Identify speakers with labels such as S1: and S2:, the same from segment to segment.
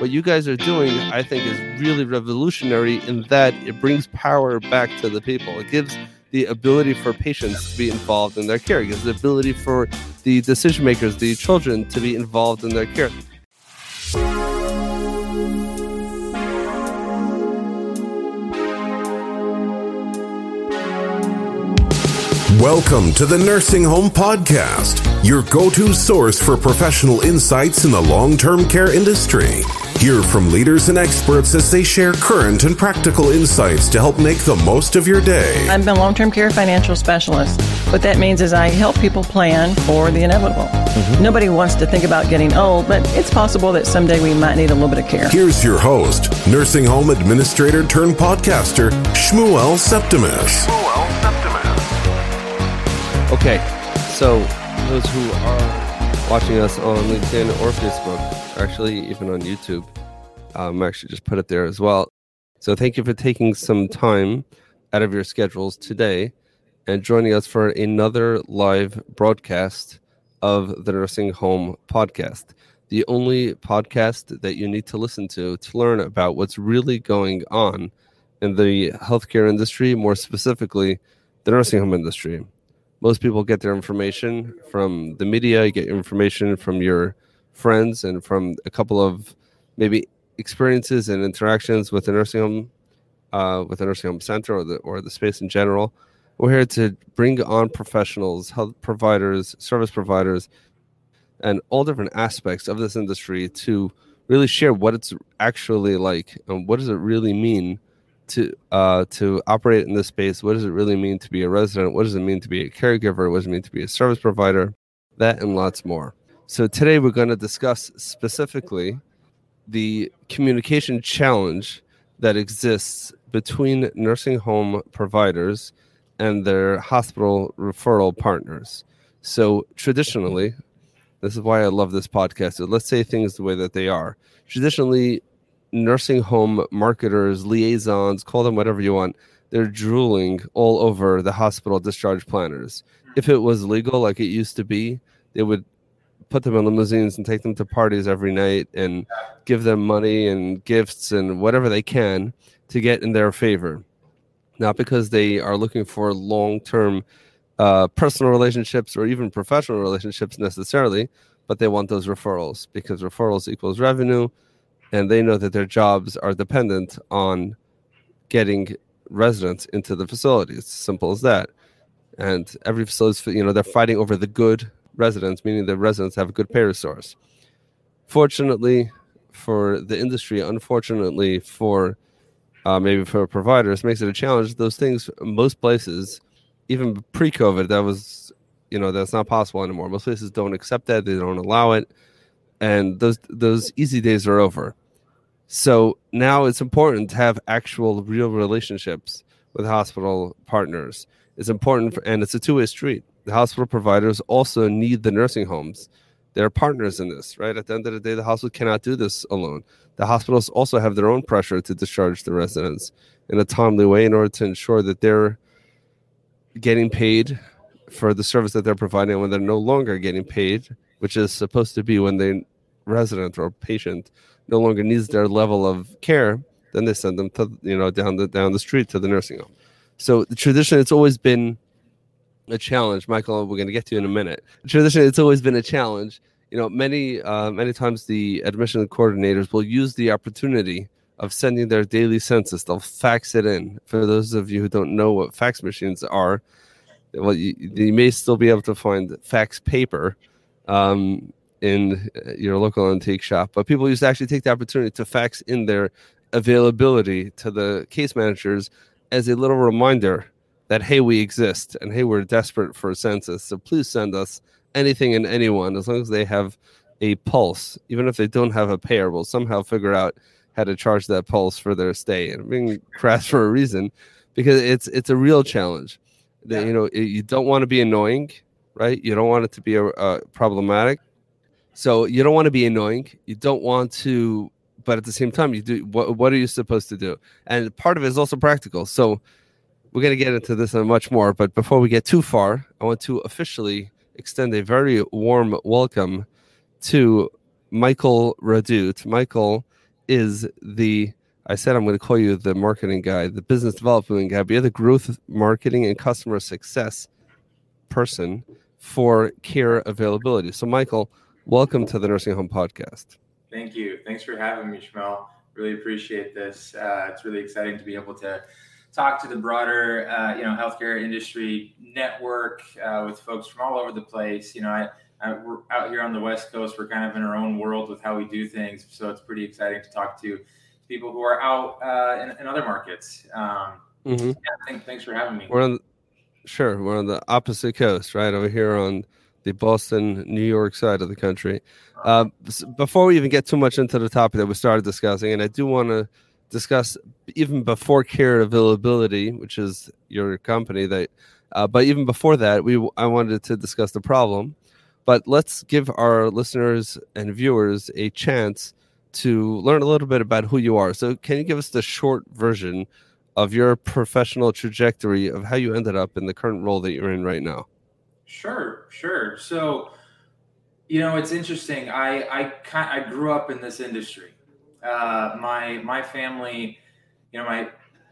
S1: What you guys are doing, I think, is really revolutionary in that it brings power back to the people. It gives the ability for patients to be involved in their care. It gives the ability for the decision makers, the children, to be involved in their care.
S2: Welcome to the Nursing Home Podcast, your go to source for professional insights in the long term care industry. Hear from leaders and experts as they share current and practical insights to help make the most of your day.
S3: I'm a long term care financial specialist. What that means is I help people plan for the inevitable. Mm-hmm. Nobody wants to think about getting old, but it's possible that someday we might need a little bit of care.
S2: Here's your host, nursing home administrator turned podcaster, Shmuel Septimus. Shmuel Septimus.
S1: Okay, so those who are watching us on LinkedIn or Facebook, actually even on YouTube, um, actually just put it there as well. So thank you for taking some time out of your schedules today and joining us for another live broadcast of the Nursing Home Podcast, the only podcast that you need to listen to to learn about what's really going on in the healthcare industry, more specifically, the nursing home industry most people get their information from the media you get information from your friends and from a couple of maybe experiences and interactions with the nursing home uh, with the nursing home center or the or the space in general we're here to bring on professionals health providers service providers and all different aspects of this industry to really share what it's actually like and what does it really mean to uh, to operate in this space. What does it really mean to be a resident? What does it mean to be a caregiver? What does it mean to be a service provider? That and lots more. So today we're going to discuss specifically the communication challenge that exists between nursing home providers and their hospital referral partners. So traditionally, this is why I love this podcast. So let's say things the way that they are. Traditionally, nursing home marketers, liaisons, call them whatever you want, they're drooling all over the hospital discharge planners. If it was legal like it used to be, they would put them in limousines and take them to parties every night and give them money and gifts and whatever they can to get in their favor. Not because they are looking for long term uh, personal relationships or even professional relationships necessarily, but they want those referrals because referrals equals revenue and they know that their jobs are dependent on getting residents into the facility. It's simple as that. And every facility, you know, they're fighting over the good residents, meaning the residents have a good pay source. Fortunately for the industry, unfortunately for uh, maybe for providers, makes it a challenge. Those things, most places, even pre-COVID, that was, you know, that's not possible anymore. Most places don't accept that; they don't allow it, and those those easy days are over. So now it's important to have actual real relationships with hospital partners. It's important, for, and it's a two way street. The hospital providers also need the nursing homes. They're partners in this, right? At the end of the day, the hospital cannot do this alone. The hospitals also have their own pressure to discharge the residents in a timely way in order to ensure that they're getting paid for the service that they're providing when they're no longer getting paid, which is supposed to be when the resident or patient no longer needs their level of care, then they send them to you know down the down the street to the nursing home. So the tradition, it's always been a challenge. Michael, we're going to get to in a minute. Traditionally, it's always been a challenge. You know, many uh, many times the admission coordinators will use the opportunity of sending their daily census. They'll fax it in. For those of you who don't know what fax machines are, well, you, you may still be able to find fax paper. Um, in your local antique shop, but people used to actually take the opportunity to fax in their availability to the case managers as a little reminder that hey, we exist and hey, we're desperate for a census. So please send us anything and anyone as long as they have a pulse, even if they don't have a payer, we'll somehow figure out how to charge that pulse for their stay. And being crass for a reason, because it's it's a real challenge. That you know you don't want to be annoying, right? You don't want it to be a, a problematic so you don't want to be annoying. You don't want to, but at the same time, you do. What, what are you supposed to do? And part of it is also practical. So we're going to get into this and much more. But before we get too far, I want to officially extend a very warm welcome to Michael Radut. Michael is the I said I'm going to call you the marketing guy, the business development guy, but you're the growth marketing and customer success person for care availability. So, Michael, welcome to the Nursing Home Podcast.
S4: Thank you. Thanks for having me, Shmuel. Really appreciate this. Uh, it's really exciting to be able to talk to the broader, uh, you know, healthcare industry network uh, with folks from all over the place. You know, I, I, we're out here on the West Coast. We're kind of in our own world with how we do things, so it's pretty exciting to talk to people who are out uh, in, in, other markets. Um, mm-hmm. yeah, thanks, thanks for having me.
S1: We're on, sure, we're on the opposite coast, right over here on the Boston, New York side of the country. Uh, before we even get too much into the topic that we started discussing, and I do want to discuss even before care availability, which is your company that, uh, but even before that, we I wanted to discuss the problem. But let's give our listeners and viewers a chance to learn a little bit about who you are. So, can you give us the short version of your professional trajectory of how you ended up in the current role that you're in right now?
S4: Sure, sure. So, you know, it's interesting. I I I grew up in this industry. Uh, my my family, you know, my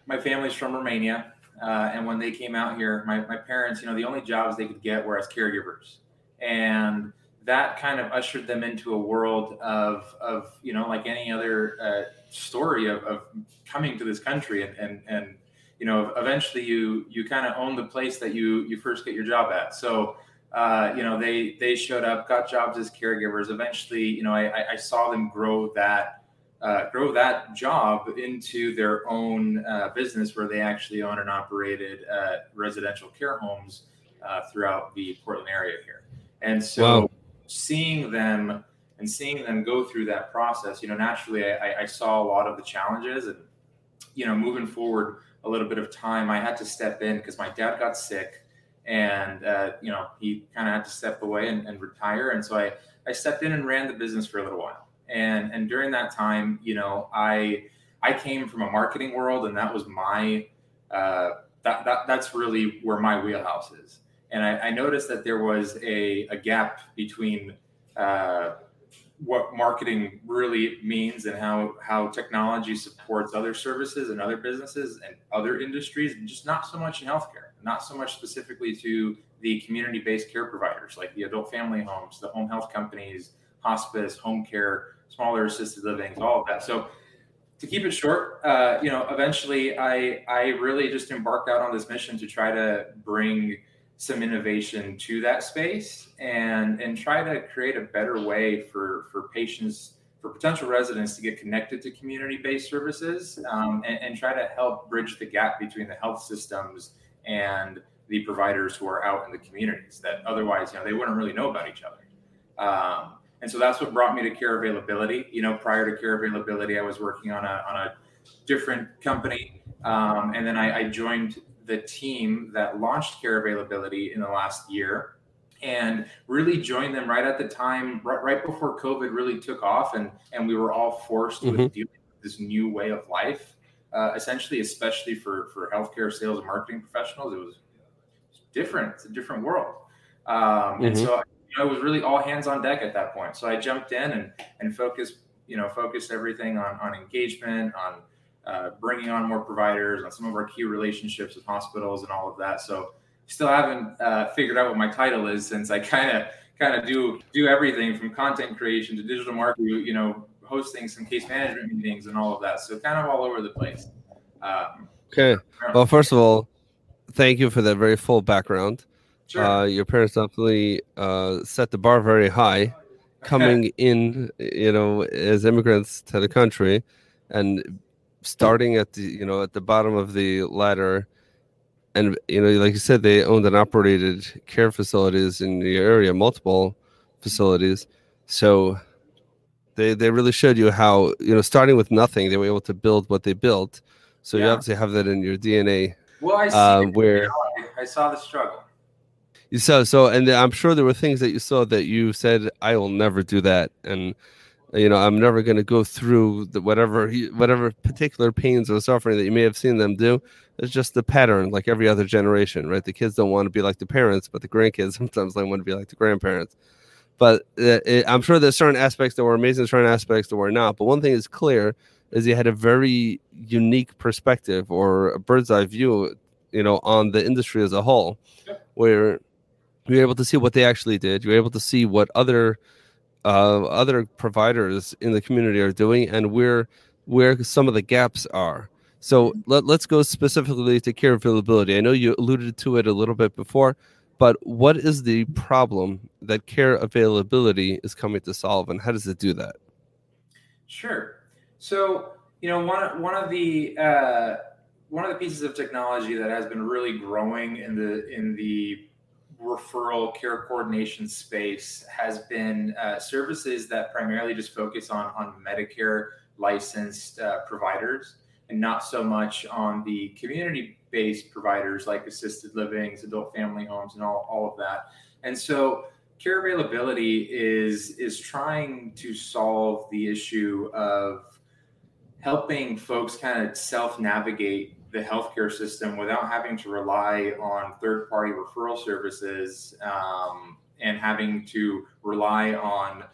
S4: my family's from Romania, uh, and when they came out here, my my parents, you know, the only jobs they could get were as caregivers, and that kind of ushered them into a world of of you know like any other uh, story of, of coming to this country and and and you know, eventually you you kind of own the place that you you first get your job at. So uh, you know, they they showed up, got jobs as caregivers. Eventually, you know, I, I saw them grow that uh, grow that job into their own uh, business, where they actually own and operated uh, residential care homes uh, throughout the Portland area here. And so, wow. seeing them and seeing them go through that process, you know, naturally, I, I saw a lot of the challenges, and you know, moving forward a little bit of time. I had to step in because my dad got sick, and uh, you know he kind of had to step away and, and, retire. And so I I stepped in and ran the business for a little while. And and during that time, you know, I I came from a marketing world, and that was my uh, that, that that's really where my wheelhouse is. And I, I noticed that there was a, a gap between uh, what marketing really means and how how technology supports other services and other businesses and other industries, and just not so much in healthcare, not so much specifically to the community-based care providers like the adult family homes, the home health companies, hospice, home care, smaller assisted livings, all of that. So to keep it short, uh, you know, eventually I I really just embarked out on this mission to try to bring some innovation to that space and and try to create a better way for for patients for potential residents to get connected to community-based services um, and, and, try to help bridge the gap between the health systems and the providers who are out in the communities that otherwise you know they wouldn't really know about each other um, and so that's what brought me to care availability you know prior to care availability i was working on a on a different company um, and then I, I joined the team that launched care availability in the last year and really joined them right at the time right, right before covid really took off and and we were all forced mm-hmm. with dealing with this new way of life uh, essentially especially for for healthcare sales and marketing professionals it was different it's a different world um, mm-hmm. and so you know, it was really all hands on deck at that point so i jumped in and and focused you know focused everything on on engagement on uh, bringing on more providers on some of our key relationships with hospitals and all of that. So still haven't uh, figured out what my title is since I kind of kind of do do everything from content creation to digital marketing, you know, hosting some case management meetings and all of that. So kind of all over the place.
S1: Um, okay. Well, first of all, thank you for that very full background. Sure. Uh, your parents definitely uh, set the bar very high coming in, you know, as immigrants to the country and starting at the you know at the bottom of the ladder. And you know like you said they owned and operated care facilities in the area multiple facilities. So they they really showed you how you know starting with nothing they were able to build what they built. So yeah. you obviously have that in your dna
S4: well i see uh, where i saw the struggle
S1: you saw so and i'm sure there were things that you saw that you said i will never do that and you know i'm never going to go through the whatever whatever particular pains or suffering that you may have seen them do. It's just the pattern like every other generation right? The kids don't want to be like the parents but the grandkids sometimes they want to be like the grandparents. But uh, it, i'm sure there's certain aspects that were amazing certain aspects that were not but one thing is clear is he had a very unique perspective or a bird's eye view, you know, on the industry as a whole, where you're able to see what they actually did. You're able to see what other uh, other providers in the community are doing and where where some of the gaps are. So let, let's go specifically to care availability. I know you alluded to it a little bit before, but what is the problem that care availability is coming to solve, and how does it do that?
S4: Sure. So you know one one of the uh, one of the pieces of technology that has been really growing in the in the referral care coordination space has been uh, services that primarily just focus on on Medicare licensed uh, providers and not so much on the community based providers like assisted livings, adult family homes, and all, all of that. And so care availability is is trying to solve the issue of helping folks kind of self navigate the healthcare system without having to rely on third party referral services um, and having to rely on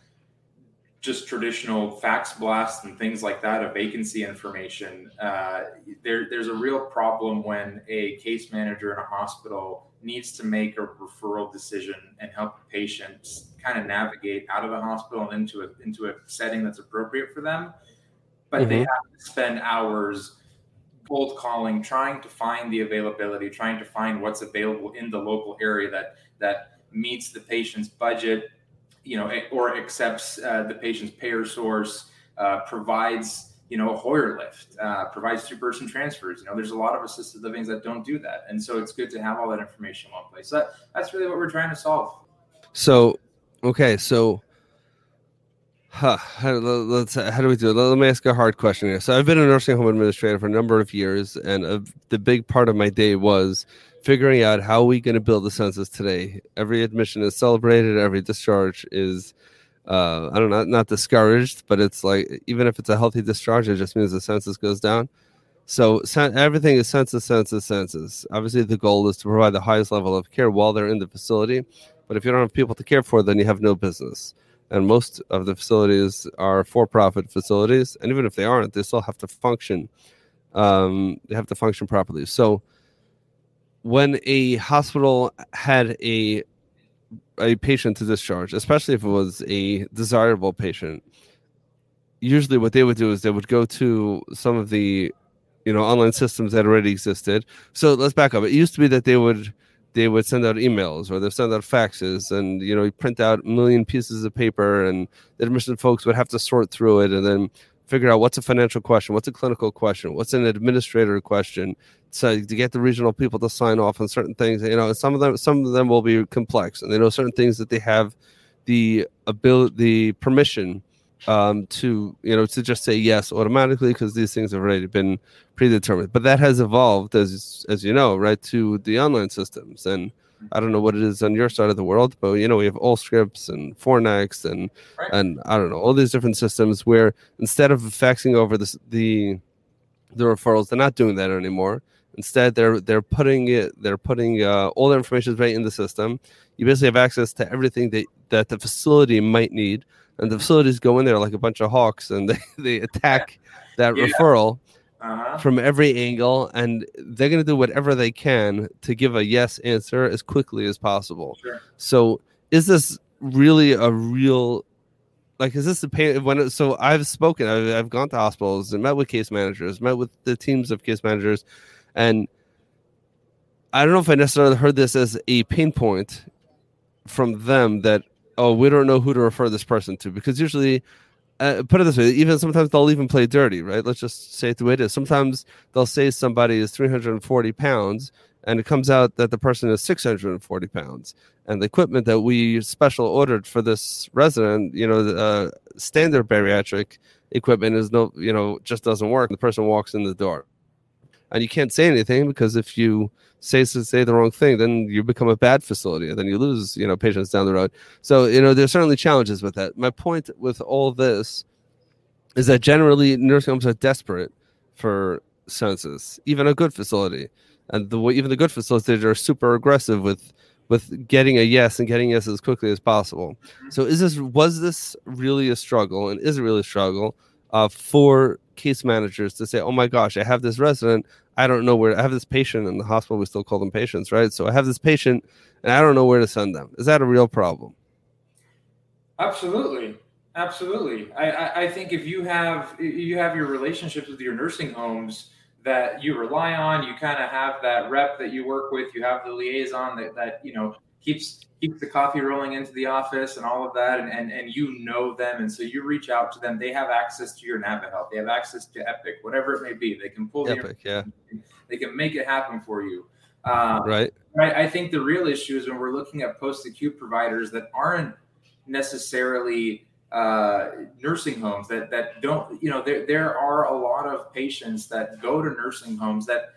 S4: just traditional fax blasts and things like that of vacancy information. Uh, there, there's a real problem when a case manager in a hospital needs to make a referral decision and help patients kind of navigate out of the hospital and into a, into a setting that's appropriate for them. But mm-hmm. they have to spend hours cold calling, trying to find the availability, trying to find what's available in the local area that that meets the patient's budget, you know, or accepts uh, the patient's payer source, uh, provides you know a Hoyer lift, uh, provides two person transfers. You know, there's a lot of assisted livings that don't do that, and so it's good to have all that information in one place. So that, that's really what we're trying to solve.
S1: So, okay, so Huh. How, let's, how do we do it? Let me ask a hard question here. So, I've been a nursing home administrator for a number of years, and a, the big part of my day was figuring out how are we going to build the census today. Every admission is celebrated, every discharge is, uh, I don't know, not discouraged, but it's like even if it's a healthy discharge, it just means the census goes down. So, everything is census, census, census. Obviously, the goal is to provide the highest level of care while they're in the facility. But if you don't have people to care for, then you have no business and most of the facilities are for-profit facilities and even if they aren't they still have to function um, they have to function properly. So when a hospital had a a patient to discharge especially if it was a desirable patient usually what they would do is they would go to some of the you know online systems that already existed. So let's back up. It used to be that they would they would send out emails or they'd send out faxes and you know print out a million pieces of paper and the admission folks would have to sort through it and then figure out what's a financial question what's a clinical question what's an administrator question so to get the regional people to sign off on certain things. You know some of them some of them will be complex and they know certain things that they have the ability the permission um, to you know to just say yes automatically because these things have already been predetermined. But that has evolved as as you know, right, to the online systems. And I don't know what it is on your side of the world, but you know we have Allscripts and Fornex and right. and I don't know all these different systems where instead of faxing over the the the referrals, they're not doing that anymore. Instead, they're they're putting it they're putting uh, all the information right in the system. You basically have access to everything that that the facility might need and the facilities go in there like a bunch of hawks and they, they attack that yeah. referral uh-huh. from every angle and they're going to do whatever they can to give a yes answer as quickly as possible
S4: sure.
S1: so is this really a real like is this a pain when it, so i've spoken I've, I've gone to hospitals and met with case managers met with the teams of case managers and i don't know if i necessarily heard this as a pain point from them that oh, we don't know who to refer this person to because usually, uh, put it this way, even sometimes they'll even play dirty, right? Let's just say it the way it is. Sometimes they'll say somebody is 340 pounds and it comes out that the person is 640 pounds and the equipment that we special ordered for this resident you know uh, standard bariatric equipment is no you know just doesn't work the person walks in the door and you can't say anything because if you say say the wrong thing, then you become a bad facility, and then you lose you know patients down the road. So you know there's certainly challenges with that. My point with all this is that generally nursing homes are desperate for census, even a good facility, and the even the good facilities are super aggressive with with getting a yes and getting yes as quickly as possible. So is this was this really a struggle, and is it really a struggle uh, for case managers to say, "Oh my gosh, I have this resident. I don't know where. I have this patient in the hospital. We still call them patients, right? So I have this patient, and I don't know where to send them. Is that a real problem?"
S4: Absolutely, absolutely. I, I, I think if you have you have your relationships with your nursing homes that you rely on, you kind of have that rep that you work with, you have the liaison that that you know keeps keeps the coffee rolling into the office and all of that and, and and you know them and so you reach out to them. They have access to your navihealth they have access to epic whatever it may be. They can pull
S1: epic yeah.
S4: they can make it happen for you. Um,
S1: right.
S4: Right i think the real issue is when we're looking at post-acute providers that aren't necessarily uh, nursing homes that that don't you know there there are a lot of patients that go to nursing homes that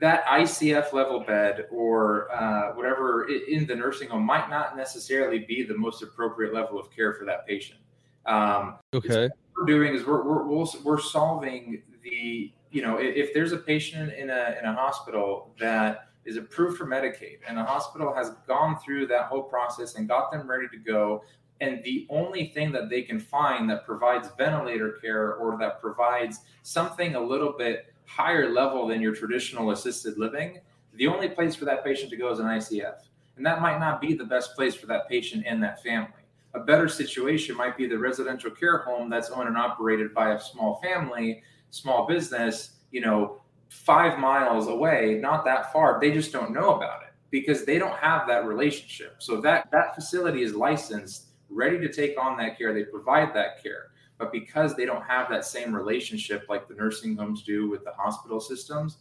S4: that ICF level bed or uh, whatever in the nursing home might not necessarily be the most appropriate level of care for that patient. Um,
S1: okay.
S4: What we're doing is we're, we're, we're solving the, you know, if, if there's a patient in a, in a hospital that is approved for Medicaid and the hospital has gone through that whole process and got them ready to go, and the only thing that they can find that provides ventilator care or that provides something a little bit higher level than your traditional assisted living, the only place for that patient to go is an ICF. And that might not be the best place for that patient and that family. A better situation might be the residential care home that's owned and operated by a small family, small business, you know, five miles away, not that far. They just don't know about it because they don't have that relationship. So that that facility is licensed, ready to take on that care. They provide that care. But because they don't have that same relationship like the nursing homes do with the hospital systems,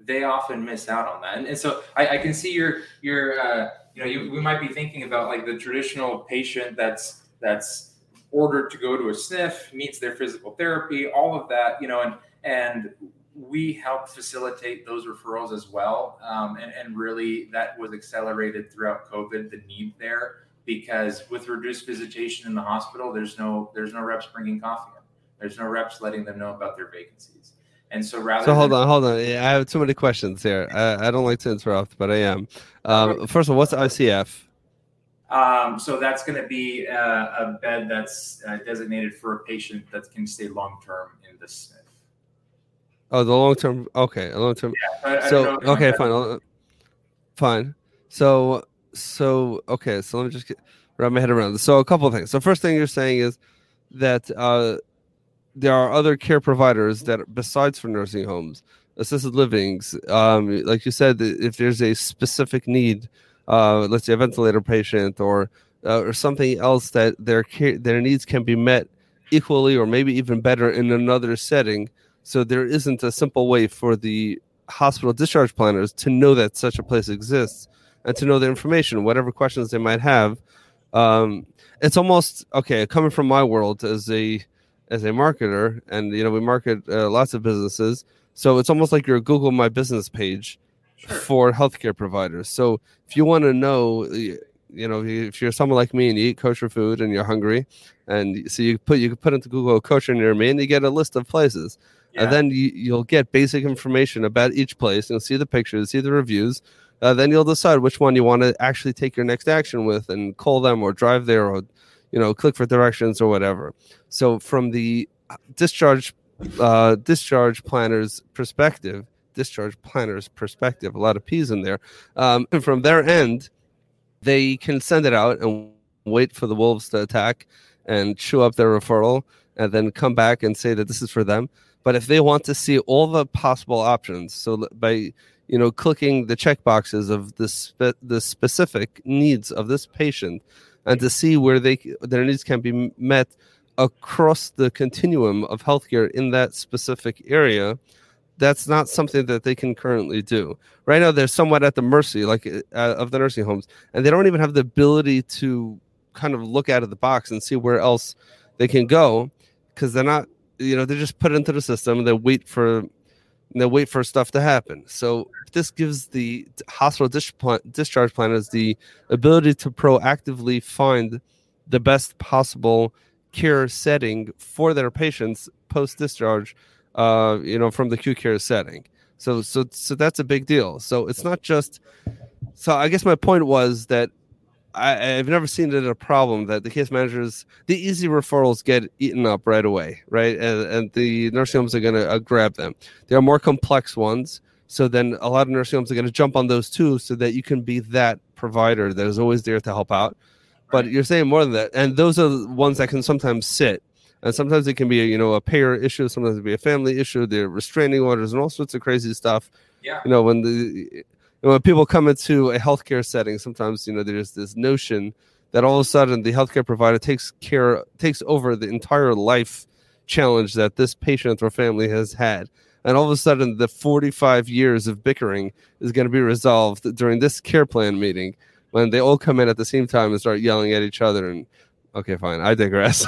S4: they often miss out on that. And, and so I, I, can see your your uh, you know you, we might be thinking about like the traditional patient that's that's ordered to go to a SNF, needs their physical therapy, all of that, you know, and and we help facilitate those referrals as well. Um, and, and really that was accelerated throughout COVID, the need there because with reduced visitation in the hospital, there's no there's no reps bringing coffee in. There's no reps letting them know about their vacancies. And so rather.
S1: So hold on, hold on. I have too many questions here. I, I don't like to interrupt, but I am. Um, first of all, what's ICF?
S4: Um, so that's going to be a, a bed that's uh, designated for a patient that can stay long term in the SNF.
S1: Oh, the long term. Okay, a long term. Yeah, so okay, fine, fine. So so okay, so let me just get, wrap my head around this. So a couple of things. So first thing you're saying is that uh, there are other care providers that besides for nursing homes, assisted livings. Um, like you said, if there's a specific need, uh, let's say a ventilator patient or uh, or something else that their care, their needs can be met equally or maybe even better in another setting. So there isn't a simple way for the hospital discharge planners to know that such a place exists and to know the information, whatever questions they might have. Um, it's almost okay coming from my world as a as a marketer, and you know we market uh, lots of businesses, so it's almost like your Google My Business page sure. for healthcare providers. So if you want to know, you know, if you're someone like me and you eat kosher food and you're hungry, and so you put you can put into Google kosher near me, and you get a list of places. Yeah. And then you, you'll get basic information about each place. You'll see the pictures, see the reviews, uh, then you'll decide which one you want to actually take your next action with and call them or drive there or you know click for directions or whatever. So from the discharge uh, discharge planner's perspective discharge planner's perspective a lot of p's in there um, and from their end they can send it out and wait for the wolves to attack and chew up their referral and then come back and say that this is for them. But if they want to see all the possible options so by you know, clicking the check boxes of the spe- the specific needs of this patient, and to see where they their needs can be met across the continuum of healthcare in that specific area. That's not something that they can currently do. Right now, they're somewhat at the mercy, like uh, of the nursing homes, and they don't even have the ability to kind of look out of the box and see where else they can go because they're not you know they're just put into the system they wait for and they wait for stuff to happen. So this gives the hospital discharge planners the ability to proactively find the best possible care setting for their patients post discharge. Uh, you know, from the acute care setting. So, so, so that's a big deal. So it's not just. So I guess my point was that I, have never seen it a problem that the case managers, the easy referrals get eaten up right away, right? And, and the nursing homes are going to uh, grab them. There are more complex ones. So then a lot of nursing homes are going to jump on those too so that you can be that provider that is always there to help out. But you're saying more than that. And those are the ones that can sometimes sit. And sometimes it can be, you know, a payer issue. Sometimes it can be a family issue. There are restraining orders and all sorts of crazy stuff.
S4: Yeah.
S1: You know, when the when people come into a healthcare setting, sometimes you know there's this notion that all of a sudden the healthcare provider takes care takes over the entire life challenge that this patient or family has had. And all of a sudden, the 45 years of bickering is going to be resolved during this care plan meeting when they all come in at the same time and start yelling at each other. And okay, fine, I digress.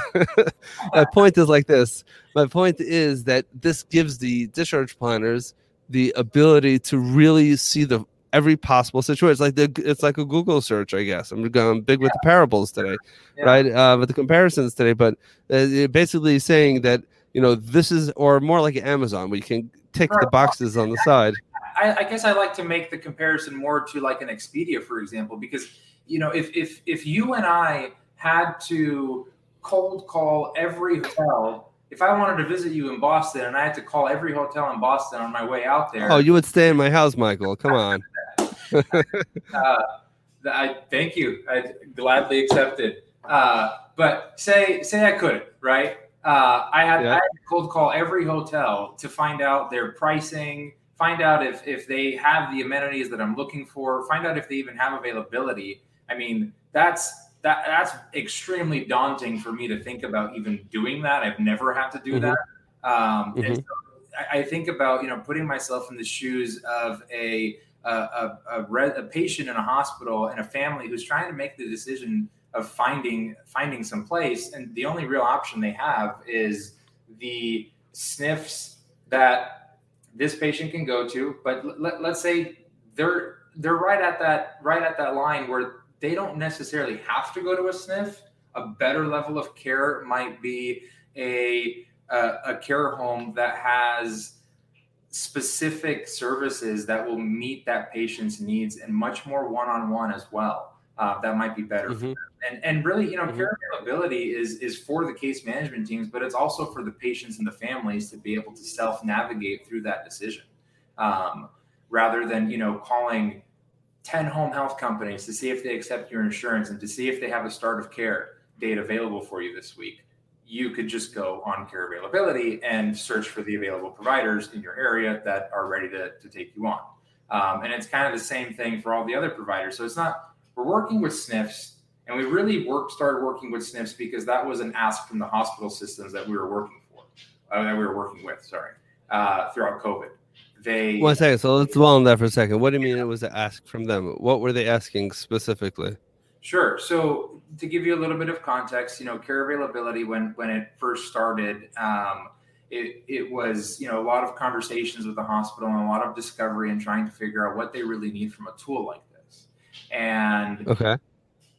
S1: My point is like this my point is that this gives the discharge planners the ability to really see the every possible situation. It's like the it's like a Google search, I guess. I'm going big with the parables today, yeah. right? Uh, with the comparisons today, but uh, basically saying that you know this is or more like Amazon, where you can tick the boxes on the side.
S4: I, I guess I like to make the comparison more to like an Expedia, for example, because you know if if if you and I had to cold call every hotel if I wanted to visit you in Boston and I had to call every hotel in Boston on my way out there.
S1: Oh, you would stay in my house, Michael. Come on.
S4: Uh, I thank you. I gladly accept it. Uh, but say say I couldn't, right? Uh, I, had, yeah. I had to cold call every hotel to find out their pricing, find out if if they have the amenities that I'm looking for, find out if they even have availability. I mean, that's that that's extremely daunting for me to think about even doing that. I've never had to do mm-hmm. that. Um, mm-hmm. And so I, I think about you know putting myself in the shoes of a a, a, a, a patient in a hospital and a family who's trying to make the decision of finding finding some place, and the only real option they have is the SNFs that this patient can go to. But let, let's say they're they're right at that right at that line where they don't necessarily have to go to a SNF A better level of care might be a a, a care home that has specific services that will meet that patient's needs and much more one-on-one as well. Uh, that might be better mm-hmm. And and really, you know, mm-hmm. care availability is is for the case management teams, but it's also for the patients and the families to be able to self-navigate through that decision, um, rather than you know calling 10 home health companies to see if they accept your insurance and to see if they have a start of care date available for you this week you could just go on care availability and search for the available providers in your area that are ready to, to take you on. Um, and it's kind of the same thing for all the other providers. So it's not, we're working with SNFs and we really work, started working with SNFs because that was an ask from the hospital systems that we were working for, uh, that we were working with, sorry, uh, throughout COVID. They,
S1: One second. So let's dwell on that for a second. What do you mean it was an ask from them? What were they asking specifically?
S4: Sure. So to give you a little bit of context, you know, care availability when when it first started, um, it it was you know a lot of conversations with the hospital and a lot of discovery and trying to figure out what they really need from a tool like this. And
S1: okay.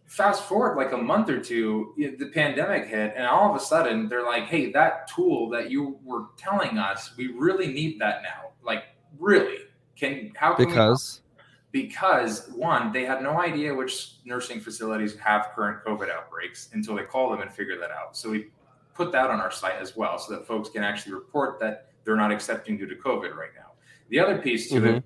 S4: Fast forward like a month or two, the pandemic hit, and all of a sudden they're like, "Hey, that tool that you were telling us, we really need that now. Like, really? Can how
S1: can because
S4: because one, they had no idea which nursing facilities have current COVID outbreaks until they call them and figure that out. So we put that on our site as well so that folks can actually report that they're not accepting due to COVID right now. The other piece to mm-hmm. it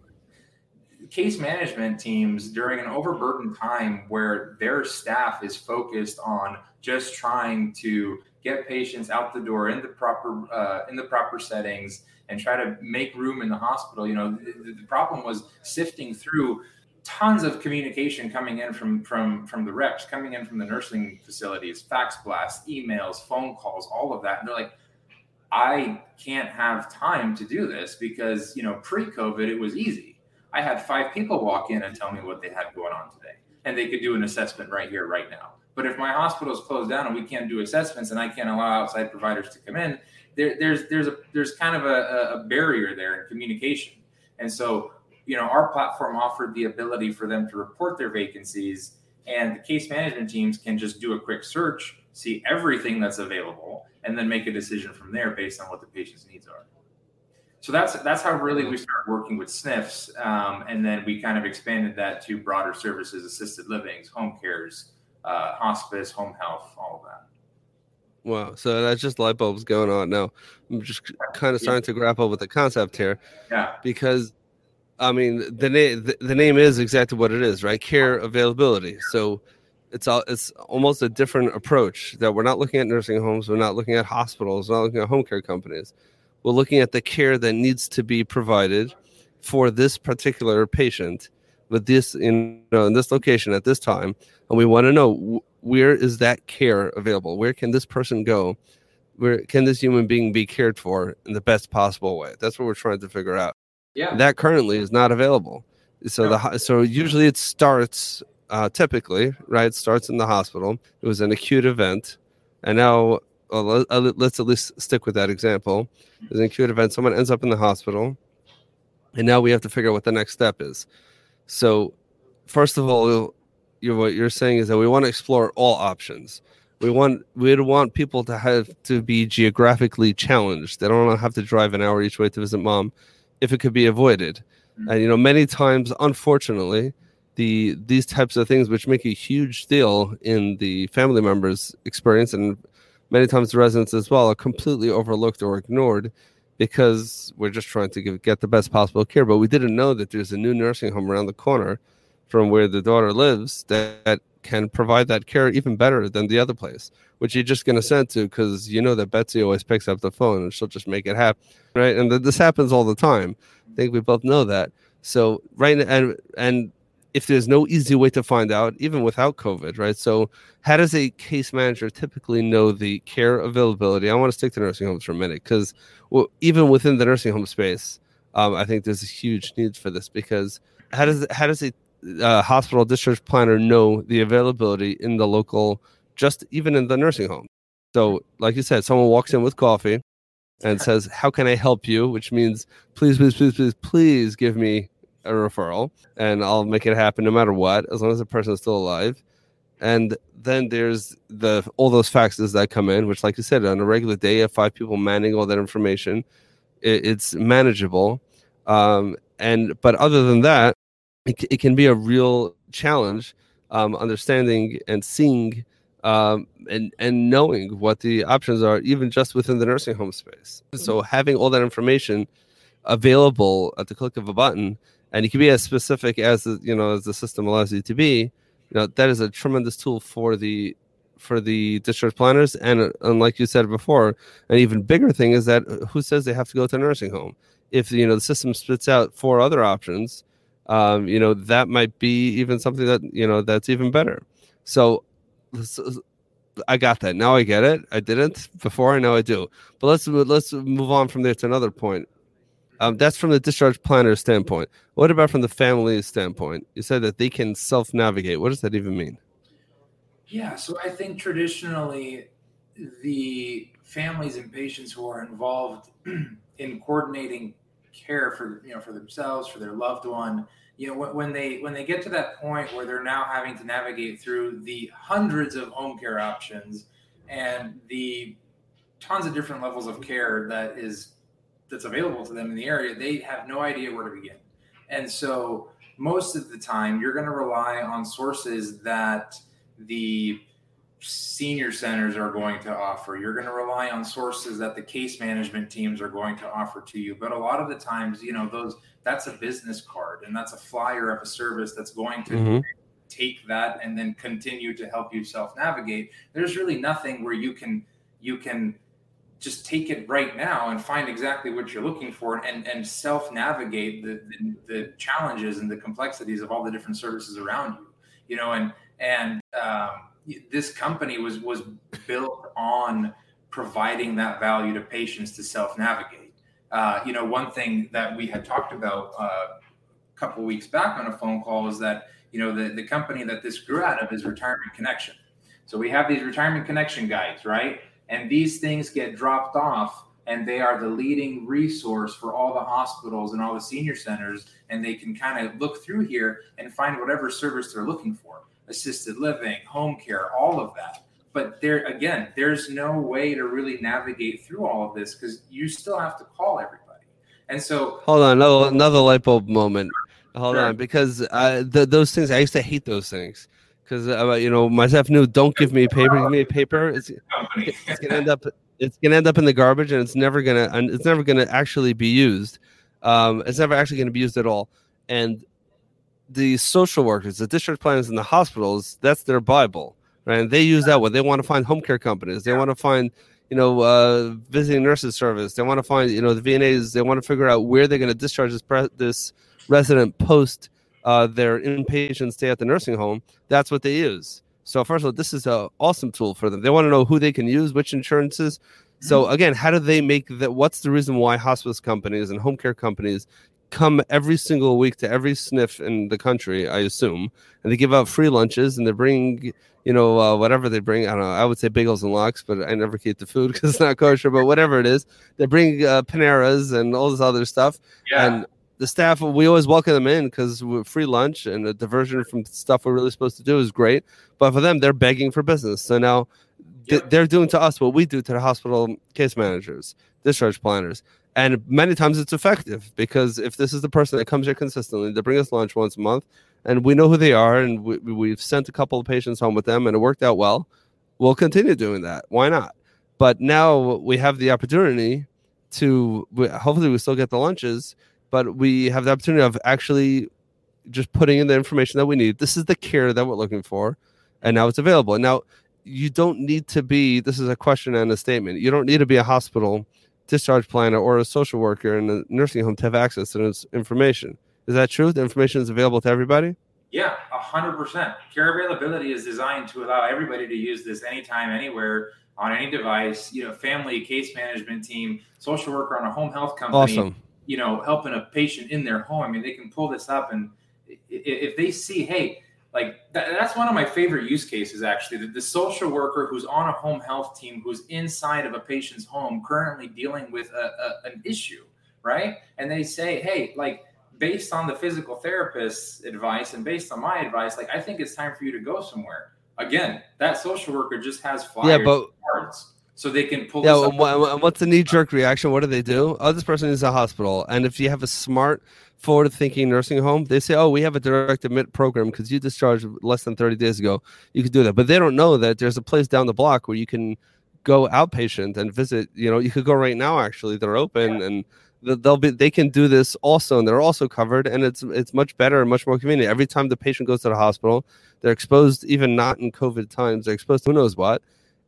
S4: case management teams during an overburdened time where their staff is focused on just trying to get patients out the door in the proper uh, in the proper settings and try to make room in the hospital. You know, the, the, problem was sifting through tons of communication coming in from from from the reps, coming in from the nursing facilities, fax blasts, emails, phone calls, all of that. And they're like, I can't have time to do this because you know, pre-COVID it was easy. I had five people walk in and tell me what they had going on today, and they could do an assessment right here, right now. But if my hospital is closed down and we can't do assessments and I can't allow outside providers to come in, there, there's there's a there's kind of a, a barrier there in communication. And so, you know, our platform offered the ability for them to report their vacancies, and the case management teams can just do a quick search, see everything that's available, and then make a decision from there based on what the patient's needs are. so that's that's how really we started working with SNFs, um, and then we kind of expanded that to broader services, assisted livings, home cares, uh, hospice, home health, all of that.
S1: Wow. So that's just light bulbs going on now. I'm just kind of starting to grapple with the concept here.
S4: Yeah.
S1: Because I mean the name the, the name is exactly what it is, right? Care availability. So it's all it's almost a different approach that we're not looking at nursing homes, we're not looking at hospitals, we're not looking at home care companies. We're looking at the care that needs to be provided for this particular patient with this in, you know, in this location at this time and we want to know where is that care available? Where can this person go? Where can this human being be cared for in the best possible way? That's what we're trying to figure out.
S4: Yeah.
S1: That currently is not available. So no. the so usually it starts uh, typically right it starts in the hospital. It was an acute event, and now well, let's at least stick with that example. There's an acute event. Someone ends up in the hospital, and now we have to figure out what the next step is. So, first of all, you're, what you're saying is that we want to explore all options. We want we don't want people to have to be geographically challenged. They don't have to drive an hour each way to visit mom, if it could be avoided. Mm-hmm. And you know, many times, unfortunately, the these types of things, which make a huge deal in the family members' experience, and many times the residents as well, are completely overlooked or ignored because we're just trying to give, get the best possible care. But we didn't know that there's a new nursing home around the corner from where the daughter lives that can provide that care even better than the other place, which you're just going to send to because you know that Betsy always picks up the phone and she'll just make it happen, right? And th- this happens all the time. I think we both know that. So right and and if there's no easy way to find out, even without COVID, right? So how does a case manager typically know the care availability? I want to stick to nursing homes for a minute because well, even within the nursing home space, um, I think there's a huge need for this because how does how does a uh, hospital discharge planner know the availability in the local, just even in the nursing home. So, like you said, someone walks in with coffee and says, "How can I help you?" Which means, "Please, please, please, please, please give me a referral, and I'll make it happen no matter what, as long as the person is still alive." And then there's the all those faxes that come in, which, like you said, on a regular day, you have five people manning all that information. It, it's manageable, um, and but other than that, it, it can be a real challenge um, understanding and seeing um, and and knowing what the options are, even just within the nursing home space. So mm-hmm. having all that information available at the click of a button, and you can be as specific as the, you know as the system allows you to be. You know that is a tremendous tool for the for the discharge planners, and, and like you said before, an even bigger thing is that uh, who says they have to go to a nursing home? If you know the system spits out four other options, um, you know that might be even something that you know that's even better. So i got that. Now i get it. I didn't. Before i know i do. But let's let's move on from there to another point um, that's from the discharge planner standpoint. What about from the family standpoint? You said that they can self-navigate. What does that even mean?
S4: Yeah so i think traditionally the families and patients who are involved in coordinating care for you know for themselves for their loved one you know when, when they when they get to that point where they're now having to navigate through the hundreds of home care options and the tons of different levels of care that is that's available to them in the area they have no idea where to begin and so most of the time you're going to rely on sources that the senior centers are going to offer. You're going to rely on sources that the case management teams are going to offer to you. But a lot of the times, you know, those that's a business card and that's a flyer of a service that's going to mm-hmm. take that and then continue to help you self navigate. There's really nothing where you can you can just take it right now and find exactly what you're looking for and, and self navigate the, the, the challenges and the complexities of all the different services around you you know and and um, this company was was built on providing that value to patients to self navigate. Uh, you know, one thing that we had talked about uh, a couple weeks back on a phone call is that you know the the company that this grew out of is Retirement Connection. So we have these Retirement Connection guides, right? And these things get dropped off and they are the leading resource for all the hospitals and all the senior centers and they can kind of look through here and find whatever service they're looking for assisted living, home care, all of that. But there again, there's no way to really navigate through all of this because you still have to call everybody. And so,
S1: hold on, another, another light bulb moment. Hold sure. on, because uh, the, those things I used to hate those things because uh, you know myself knew don't give me paper, give me a paper. It's, it's gonna end up it's gonna end up in the garbage, and it's never gonna it's never gonna actually be used. Um, it's never actually gonna be used at all. And the social workers, the district planners in the hospitals, that's their Bible, right? And they use that when they want to find home care companies. They want to find you know, uh, visiting nurses service. They want to find, you know, the VNAs. They want to figure out where they're going to discharge this pre- this resident post uh, their inpatient stay at the nursing home. That's what they use. So first of all, this is an awesome tool for them. They want to know who they can use, which insurances. So mm-hmm. again, how do they make that? What's the reason why hospice companies and home care companies come every single week to every SNF in the country? I assume, and they give out free lunches and they bring you know, uh, whatever they bring. I don't know. I would say bagels and lox, but I never keep the food because it's not kosher. But whatever it is, they bring uh, Paneras and all this other stuff. Yeah. And the staff, we always welcome them in because free lunch and a diversion from stuff we're really supposed to do is great. But for them, they're begging for business. So now th- they're doing to us what we do to the hospital case managers, discharge planners. And many times it's effective because if this is the person that comes here consistently, they bring us lunch once a month, and we know who they are, and we, we've sent a couple of patients home with them, and it worked out well. We'll continue doing that. Why not? But now we have the opportunity to hopefully we still get the lunches, but we have the opportunity of actually just putting in the information that we need. This is the care that we're looking for, and now it's available. Now you don't need to be. This is a question and a statement. You don't need to be a hospital discharge planner or a social worker in a nursing home to have access to this information. Is that true? The information is available to everybody?
S4: Yeah, 100%. Care availability is designed to allow everybody to use this anytime, anywhere, on any device. You know, family, case management team, social worker on a home health company.
S1: Awesome.
S4: You know, helping a patient in their home. I mean, they can pull this up and if they see, hey, like that's one of my favorite use cases actually the, the, social worker who's on a home health team who's inside of a patient's home currently dealing with a, a, an issue right and they say hey like based on the physical therapist's advice and based on my advice, like I think it's time for you to go somewhere. Again, that social worker just has flyers
S1: yeah, but,
S4: cards so they can pull.
S1: Yeah, and what's the knee jerk reaction? What do they do? Oh, this person is a hospital, and if you have a smart, forward-thinking nursing home, they say, "Oh, we have a direct admit program because you discharged less than thirty days ago. You could do that." But they don't know that there's a place down the block where you can go outpatient and visit. You know, you could go right now. Actually, they're open yeah. and they'll be they can do this also and they're also covered and it's it's much better and much more convenient every time the patient goes to the hospital they're exposed even not in covid times they're exposed to who knows what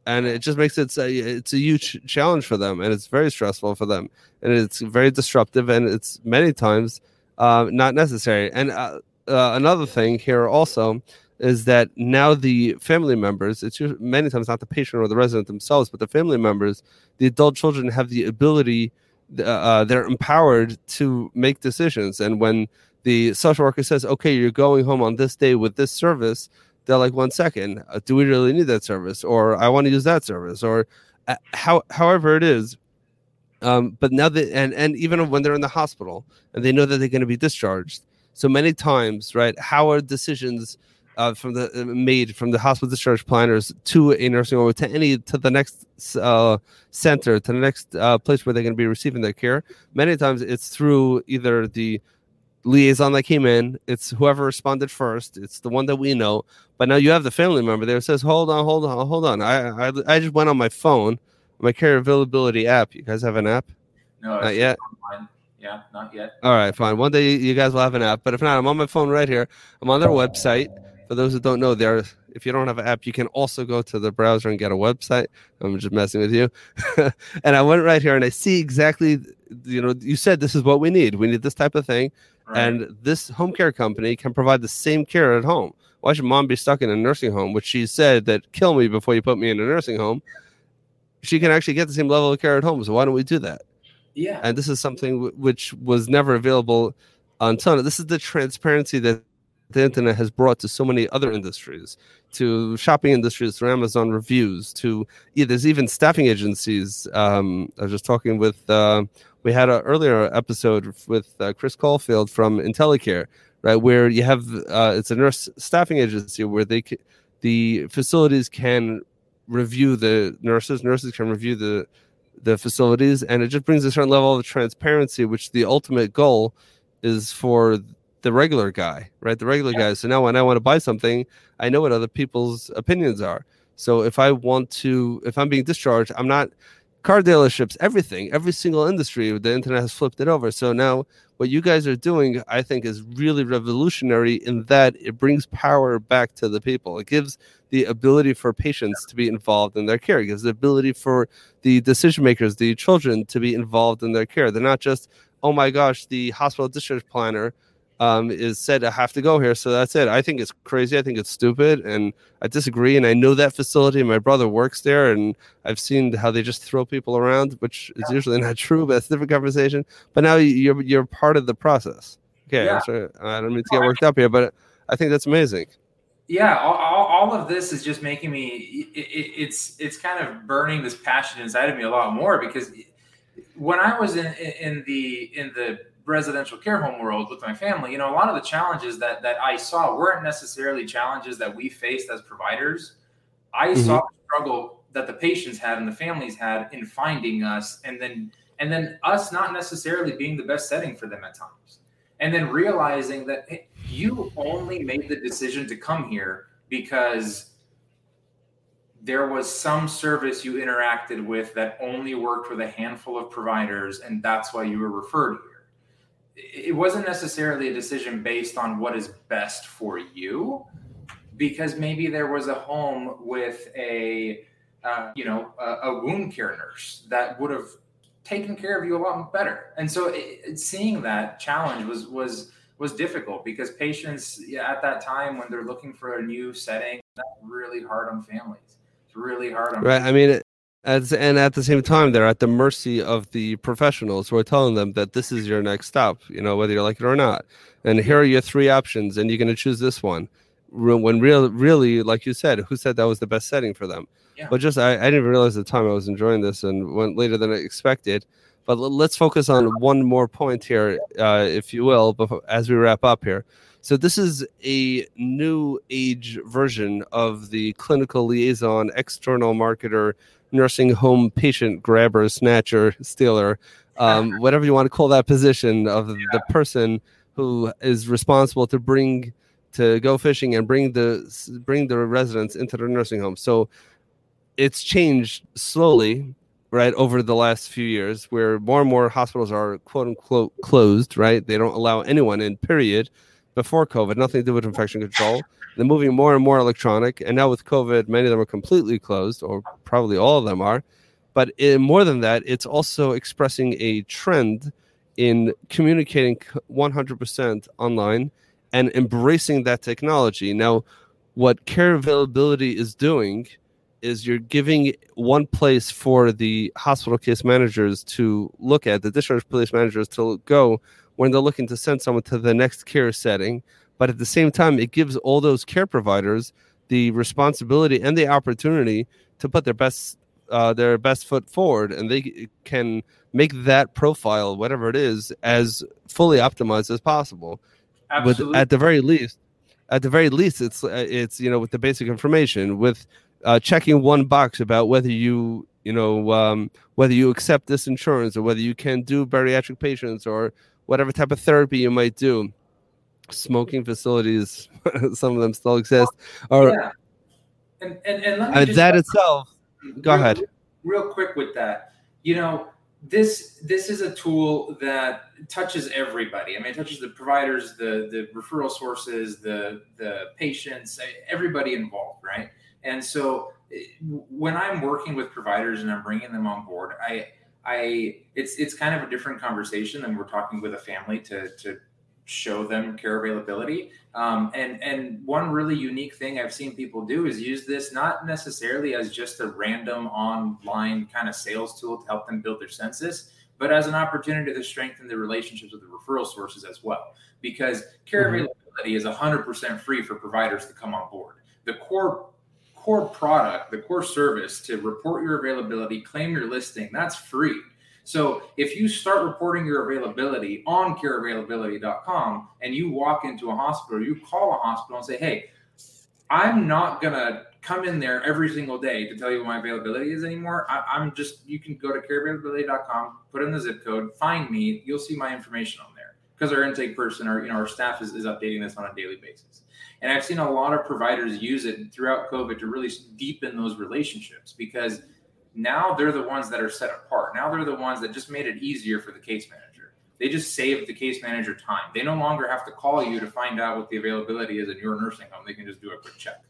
S1: and it just makes it a, it's a huge challenge for them and it's very stressful for them and it's very disruptive and it's many times uh, not necessary and uh, uh, another thing here also is that now the family members it's many times not the patient or the resident themselves but the family members the adult children have the ability uh, uh, they're empowered to make decisions. And when the social worker says, "Okay, you're going home on this day with this service," they're like, one second uh, do we really need that service?" Or "I want to use that service," or uh, how however it is. Um, but now that and and even when they're in the hospital and they know that they're going to be discharged, so many times, right? How are decisions uh, from the uh, made from the hospital discharge planners to a nursing home to any to the next uh, center to the next uh, place where they're going to be receiving their care. Many times it's through either the liaison that came in, it's whoever responded first, it's the one that we know. But now you have the family member there It says, "Hold on, hold on, hold on. I I, I just went on my phone, my care availability app. You guys have an app?
S4: No,
S1: not yet."
S4: Yeah, not yet.
S1: All right, fine. One day you guys will have an app, but if not, I'm on my phone right here. I'm on their website for those who don't know, there if you don't have an app, you can also go to the browser and get a website. I'm just messing with you. and I went right here and I see exactly, you know, you said this is what we need. We need this type of thing. Right. And this home care company can provide the same care at home. Why should mom be stuck in a nursing home, which she said that kill me before you put me in a nursing home? She can actually get the same level of care at home. So why don't we do that?
S4: Yeah.
S1: And this is something w- which was never available until this is the transparency that the internet has brought to so many other industries, to shopping industries, to Amazon reviews, to yeah, there's even staffing agencies. Um, I was just talking with, uh, we had an earlier episode with uh, Chris Caulfield from IntelliCare, right, where you have uh, it's a nurse staffing agency where they the facilities can review the nurses, nurses can review the the facilities, and it just brings a certain level of transparency, which the ultimate goal is for the regular guy, right? The regular yeah. guy. So now when I want to buy something, I know what other people's opinions are. So if I want to, if I'm being discharged, I'm not car dealerships, everything, every single industry, the internet has flipped it over. So now what you guys are doing, I think, is really revolutionary in that it brings power back to the people. It gives the ability for patients to be involved in their care. It gives the ability for the decision makers, the children, to be involved in their care. They're not just, oh my gosh, the hospital discharge planner um, is said I have to go here, so that's it. I think it's crazy. I think it's stupid, and I disagree. And I know that facility. My brother works there, and I've seen how they just throw people around, which is usually not true, but it's a different conversation. But now you're you're part of the process. Okay, yeah. sorry, I don't mean to get worked up here, but I think that's amazing.
S4: Yeah, all, all of this is just making me. It, it, it's it's kind of burning this passion inside of me a lot more because when I was in in the in the residential care home world with my family, you know, a lot of the challenges that that I saw weren't necessarily challenges that we faced as providers. I mm-hmm. saw the struggle that the patients had and the families had in finding us, and then and then us not necessarily being the best setting for them at times, and then realizing that hey, you only made the decision to come here because there was some service you interacted with that only worked with a handful of providers, and that's why you were referred here. It wasn't necessarily a decision based on what is best for you because maybe there was a home with a uh, you know a, a, wound care nurse that would have taken care of you a lot better. And so it, seeing that challenge was was was difficult because patients at that time when they're looking for a new setting that's really hard on families really hard on
S1: right i mean as, and at the same time, they're at the mercy of the professionals who are telling them that this is your next stop, you know, whether you like it or not. And here are your three options, and you're going to choose this one. When real, really, like you said, who said that was the best setting for them? Yeah. But just, I, I didn't realize at the time I was enjoying this and went later than I expected. But let's focus on one more point here, uh, if you will, before, as we wrap up here. So this is a new age version of the clinical liaison, external marketer, nursing home patient grabber, snatcher, stealer, um, whatever you want to call that position of yeah. the person who is responsible to bring to go fishing and bring the bring the residents into the nursing home. So it's changed slowly, right, over the last few years, where more and more hospitals are quote unquote closed, right? They don't allow anyone in, period before COVID, nothing to do with infection control. They're moving more and more electronic, and now with COVID, many of them are completely closed, or probably all of them are. But in, more than that, it's also expressing a trend in communicating 100% online and embracing that technology. Now, what care availability is doing is you're giving one place for the hospital case managers to look at, the discharge place managers to go when they're looking to send someone to the next care setting. But at the same time, it gives all those care providers the responsibility and the opportunity to put their best uh, their best foot forward, and they can make that profile, whatever it is, as fully optimized as possible. Absolutely. With, at the very least, at the very least, it's uh, it's you know with the basic information, with uh, checking one box about whether you you know um, whether you accept this insurance or whether you can do bariatric patients or whatever type of therapy you might do. Smoking facilities, some of them still exist. Or yeah.
S4: and, and, and, and uh,
S1: that itself. Go
S4: real,
S1: ahead.
S4: Real quick with that, you know, this this is a tool that touches everybody. I mean, it touches the providers, the the referral sources, the the patients, everybody involved, right? And so eh, when I'm working with providers and I'm bringing them on board, I I it's it's kind of a different conversation than we're talking with a family to to show them care availability. Um, and and one really unique thing I've seen people do is use this not necessarily as just a random online kind of sales tool to help them build their census, but as an opportunity to strengthen the relationships with the referral sources as well. Because care mm-hmm. availability is 100% free for providers to come on board. The core core product, the core service to report your availability, claim your listing, that's free. So if you start reporting your availability on careavailability.com and you walk into a hospital, you call a hospital and say, hey, I'm not going to come in there every single day to tell you what my availability is anymore. I, am just you can go to careavailability.com, put in the zip code, find me. You'll see my information on there because our intake person or you know our staff is, is updating this on a daily basis. And I've seen a lot of providers use it throughout COVID to really deepen those relationships because now they're the ones that are set apart. Now they're the ones that just made it easier for the case manager. They just saved the case manager time. They no longer have to call you to find out what the availability is in your nursing home. They can just do a quick check.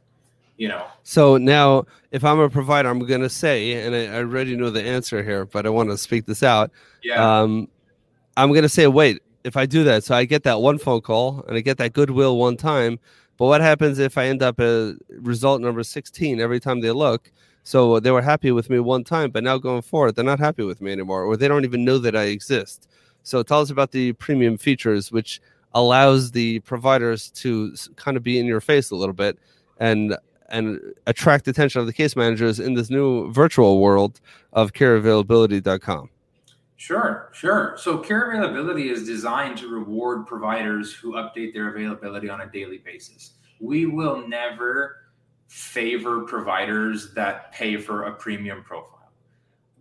S4: You know.
S1: So now, if I'm a provider, I'm going to say, and I, already know the answer here, but I want to speak this out.
S4: Yeah.
S1: Um, I'm going to say, wait, if I do that, so I get that one phone call and I get that goodwill one time, but what happens if I end up at result number 16 every time they look? So they were happy with me one time, but now going forward, they're not happy with me anymore, or they don't even know that I exist. So tell us about the premium features, which allows the providers to kind of be in your face a little bit and and attract attention of the case managers in this new virtual world of careavailability.com.
S4: Sure, sure. So care availability is designed to reward providers who update their availability on a daily basis. We will never favor providers that pay for a premium profile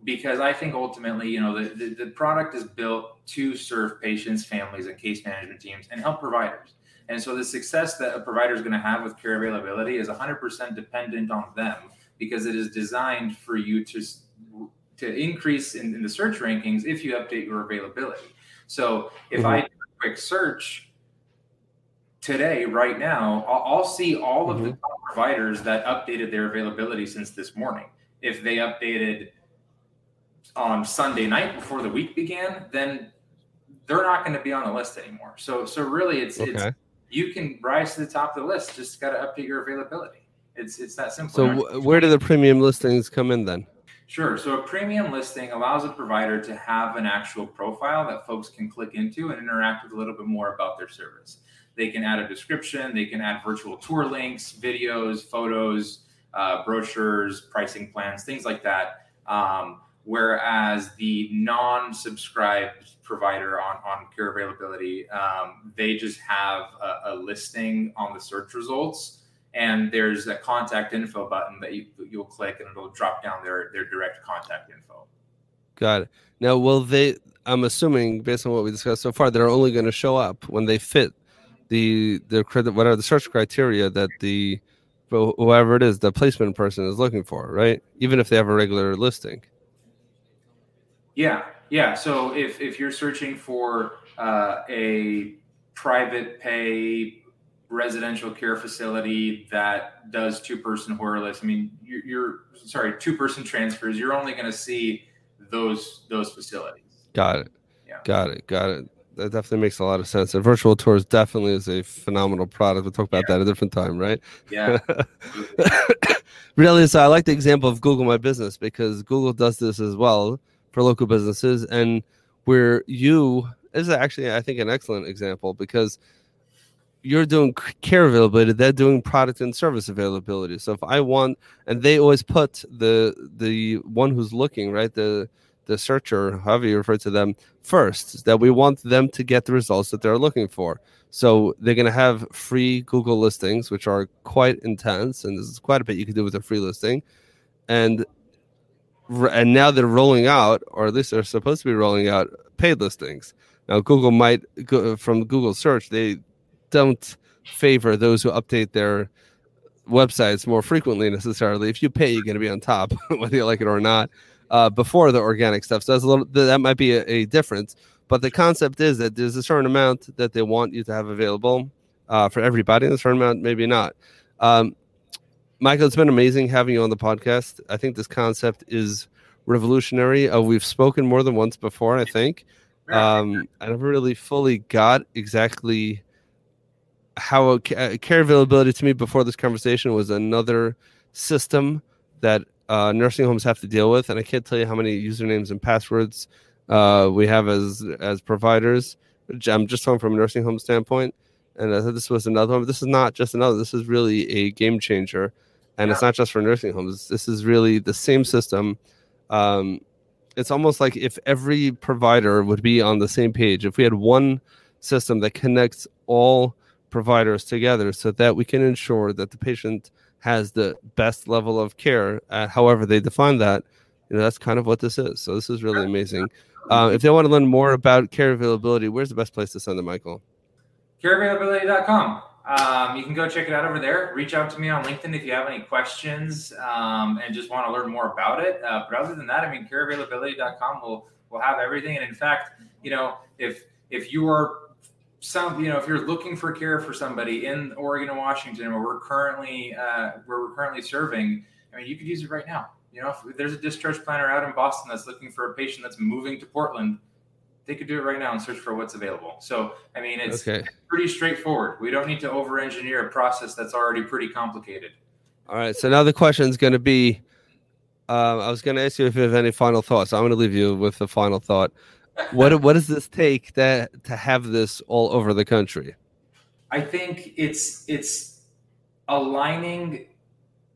S4: because I think ultimately, you know, the, the, the product is built to serve patients, families, and case management teams and help providers. And so the success that a provider is going to have with care availability is 100% dependent on them because it is designed for you to to increase in, in the search rankings if you update your availability. So if mm-hmm. I do a quick search today, right now, I'll, I'll see all of mm-hmm. the top providers that updated their availability since this morning. If they updated on Sunday night before the week began, then they're not going to be on the list anymore. So, so really, it's okay. it's you can rise to the top of the list. Just got to update your availability. It's it's that simple.
S1: So, w- where do the premium listings come in then?
S4: Sure. So a premium listing allows a provider to have an actual profile that folks can click into and interact with a little bit more about their service. They can add a description, they can add virtual tour links, videos, photos, uh, brochures, pricing plans, things like that. Um, whereas the non-subscribed provider on, on care availability, um, they just have a, a listing on the search results and there's a contact info button that you you'll click and it'll drop down their their direct contact info.
S1: Got it. Now, will they? I'm assuming based on what we discussed so far, they're only going to show up when they fit the the credit what are the search criteria that the whoever it is the placement person is looking for, right? Even if they have a regular listing.
S4: Yeah, yeah. So if if you're searching for uh, a private pay residential care facility that does two person HORLIS, I mean, you're, you're sorry, two person transfers. You're only going to see those those facilities.
S1: Got it. Yeah. Got it. Got it. That definitely makes a lot of sense. And virtual tours definitely is a phenomenal product. We'll talk about yeah. that a different time, right?
S4: Yeah.
S1: really, so I like the example of Google My Business because Google does this as well for local businesses, and where you is actually, I think, an excellent example because you're doing care availability they're doing product and service availability. So if i want and they always put the the one who's looking right the the searcher however you refer to them first that we want them to get the results that they're looking for. So they're going to have free google listings which are quite intense and there's quite a bit you can do with a free listing. And and now they're rolling out or at least they're supposed to be rolling out paid listings. Now google might from google search they don't favor those who update their websites more frequently necessarily. If you pay, you're going to be on top, whether you like it or not. Uh, before the organic stuff, so that's a little that might be a, a, difference. But the concept is that there's a certain amount that they want you to have available uh, for everybody, and a certain amount maybe not. Um, Michael, it's been amazing having you on the podcast. I think this concept is revolutionary. Uh, we've spoken more than once before, I think. Um, I never really fully got exactly how a, care availability to me before this conversation was another system that uh, nursing homes have to deal with, and I can't tell you how many usernames and passwords uh, we have as as providers. I'm just talking from a nursing home standpoint, and I thought this was another one. But this is not just another. This is really a game changer, and yeah. it's not just for nursing homes. This is really the same system. Um, it's almost like if every provider would be on the same page. If we had one system that connects all providers together so that we can ensure that the patient has the best level of care, uh, however they define that. You know, that's kind of what this is. So this is really amazing. Uh, if they want to learn more about care availability, where's the best place to send them, Michael?
S4: careavailability.com. Um, you can go check it out over there. Reach out to me on LinkedIn if you have any questions um, and just want to learn more about it. Uh, but other than that, I mean, careavailability.com will will have everything. And in fact, you know, if if you are some, you know, if you're looking for care for somebody in Oregon and Washington, where we're currently uh, where we're currently serving, I mean, you could use it right now. You know, if there's a discharge planner out in Boston that's looking for a patient that's moving to Portland, they could do it right now and search for what's available. So, I mean, it's
S1: Okay.
S4: pretty straightforward. We don't need to over engineer a process that's already pretty complicated.
S1: All right. So now the question is going to be um, I was going to ask you if you have any final thoughts. I'm going to leave you with the final thought. What what does this take that to have this all over the country?
S4: I think it's it's aligning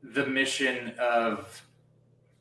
S4: the mission of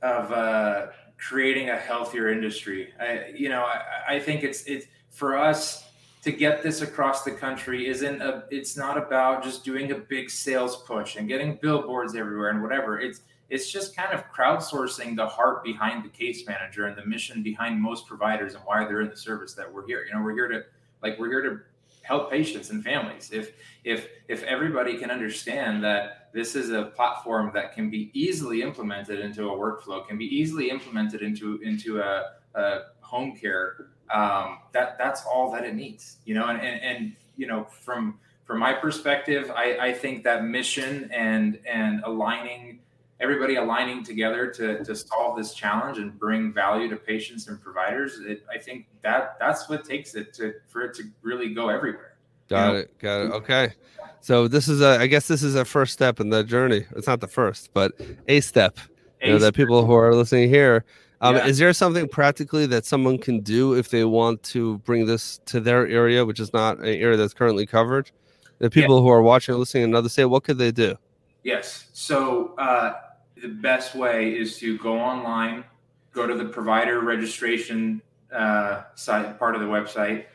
S4: of uh, creating a healthier industry. I, you know, I, I think it's it's for us to get this across the country isn't a it's not about just doing a big sales push and getting billboards everywhere and whatever. It's it's just kind of crowdsourcing the heart behind the case manager and the mission behind most providers and why they're in the service that we're here. You know, we're here to like we're here to help patients and families. If if if everybody can understand that this is a platform that can be easily implemented into a workflow, can be easily implemented into into a, a home care, um, that that's all that it needs. You know, and and, and you know from from my perspective, I, I think that mission and and aligning everybody aligning together to, to solve this challenge and bring value to patients and providers it, i think that that's what takes it to for it to really go everywhere
S1: Got
S4: know?
S1: it. Got it. Okay. So this is a I guess this is a first step in the journey. It's not the first, but a step. You know,
S4: Ace-
S1: that people who are listening here. Um,
S4: Yeah.
S1: Is there something practically that someone can do if they want to bring this to their area, which is not an area that's currently covered? The people who are watching or listening in another say, what could they do?
S4: Yes. So uh, the best way is to go online, go to the provider registration uh, site, part of the website,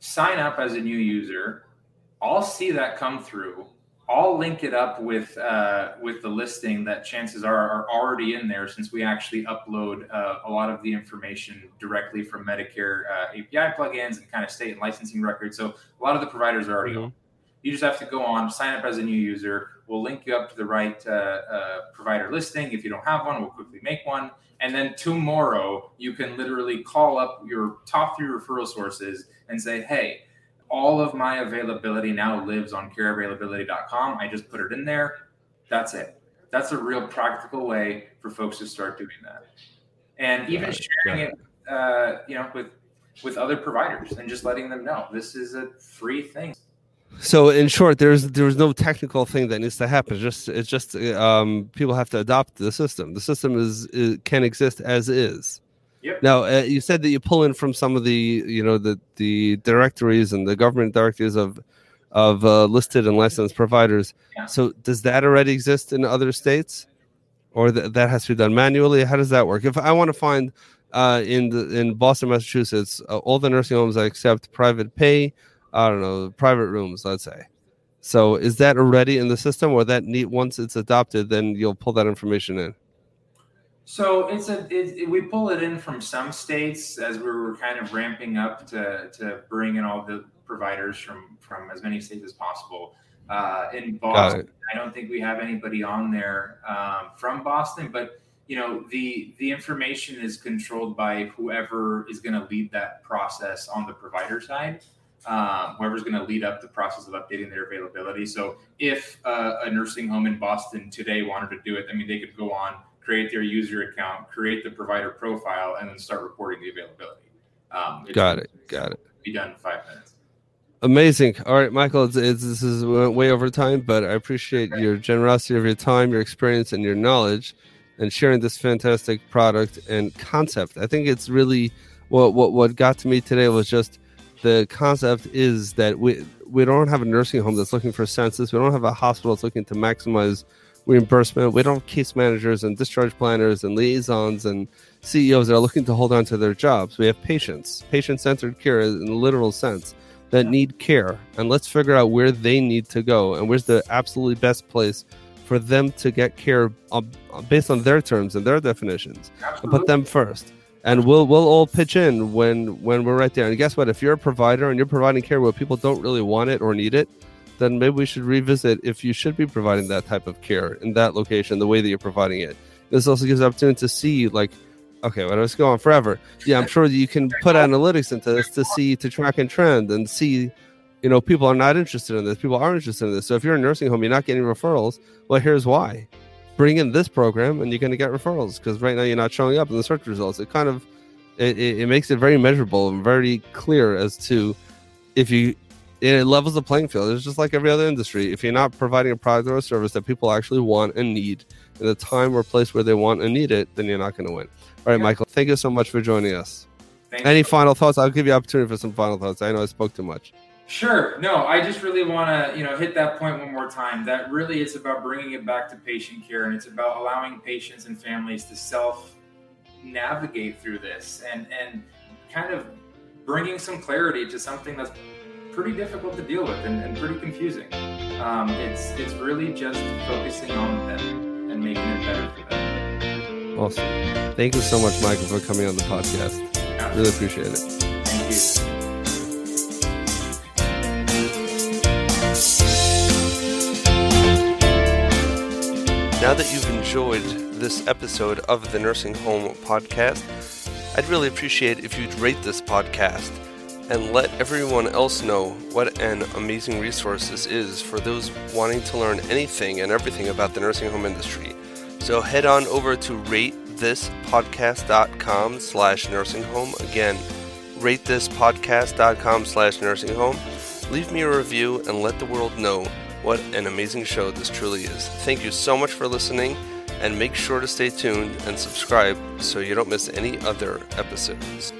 S4: sign up as a new user. I'll see that come through. I'll link it up with uh, with the listing that chances are are already in there since we actually upload uh, a lot of the information directly from Medicare uh, API plugins and kind of state and licensing records. So a lot of the providers are already
S1: Mhm.
S4: on. You just have to go on, sign up as a new user. We'll link you up to the right uh, uh, provider listing. If you don't have one, we'll quickly make one. And then tomorrow, you can literally call up your top three referral sources and say, hey, all of my availability now lives on careavailability.com. I just put it in there. That's it. That's a real practical way for folks to start doing that. And even sharing it, uh, you know, with with other providers and just letting them know this is a free thing.
S1: So in short, there's there's no technical thing that needs to happen. It's just it's just um, people have to adopt the system. The system is, is can exist as is.
S4: Yep.
S1: Now uh, you said that you pull in from some of the you know the the directories and the government directories of of uh, listed and licensed providers.
S4: Yeah.
S1: So does that already exist in other states, or th- that has to be done manually? How does that work? If I want to find uh, in the, in Boston, Massachusetts, uh, all the nursing homes that accept private pay, I don't know, private rooms, let's say. So is that already in the system, or that need once it's adopted, then you'll pull that information in?
S4: So it's a it, it- we pull it in from some states as we were kind of ramping up to to bring in all the providers from from as many states as possible. Uh, in Boston. I don't think we have anybody on there um, from Boston, but you know the the information is controlled by whoever is going to lead that process on the provider side. Um, whoever's going to lead up the process of updating their availability. So if uh, a nursing home in Boston today wanted to do it, I mean, they could go on, create their user account, create the provider profile, and then start reporting the availability. Um, it's
S1: Got it. Got it.
S4: Be done in five minutes.
S1: Amazing. All right, Michael, it's, it's, this is way over time, but I appreciate your generosity of your time, your experience, and your knowledge, and sharing this fantastic product and concept. I think it's really what what what got to me today was just the concept is that we we don't have a nursing home that's looking for census. We don't have a hospital that's looking to maximize reimbursement. We don't have case managers and discharge planners and liaisons and CEOs that are looking to hold on to their jobs. We have patients, patient centered care in the literal sense that need care. And let's figure out where they need to go and where's the absolutely best place for them to get care um, based on their terms and their definitions
S4: Absolutely.
S1: and put them first and we'll we'll all pitch in when when we're right there. And guess what? If you're a provider and you're providing care where people don't really want it or need it then maybe we should revisit if you should be providing that type of care in that location the way that you're providing it. This also gives opportunity to see like okay well let's go on forever? Yeah i'm sure you can put analytics into this to see to track and trend and see you know people are not interested in this. People are interested in this. So if you're a nursing home you're not getting referrals. Well here's why bring in this program and you're going to get referrals because right now you're not showing up in the search results. It kind of it, it, it makes it very measurable and very clear as to if you it levels the playing field. It's just like every other industry. If you're not providing a product or a service that people actually want and need in the time or place where they want and need it then you're not going to win. All right
S4: Yeah.
S1: michael thank you so much for joining us.
S4: Thank
S1: any final thoughts? I'll give you opportunity for some final thoughts. I know i spoke too much
S4: Sure. No, I just really want to, you know, hit that point one more time. That really is about bringing it back to patient care, and it's about allowing patients and families to self navigate through this, and and kind of bringing some clarity to something that's pretty difficult to deal with and, and pretty confusing. Um, it's it's really just focusing on them and making it better for them.
S1: awesome thank you so much michael for coming on the podcast really appreciate it
S4: Thank you.
S1: Now that you've enjoyed this episode of the Nursing Home Podcast, I'd really appreciate if you'd rate this podcast and let everyone else know what an amazing resource this is for those wanting to learn anything and everything about the nursing home industry. So head on over to ratethispodcast.com slash nursing home. Again, ratethispodcast.com slash nursing home. Leave me a review and let the world know what an amazing show this truly is. Thank you so much for listening, and make sure to stay tuned and subscribe so you don't miss any other episodes.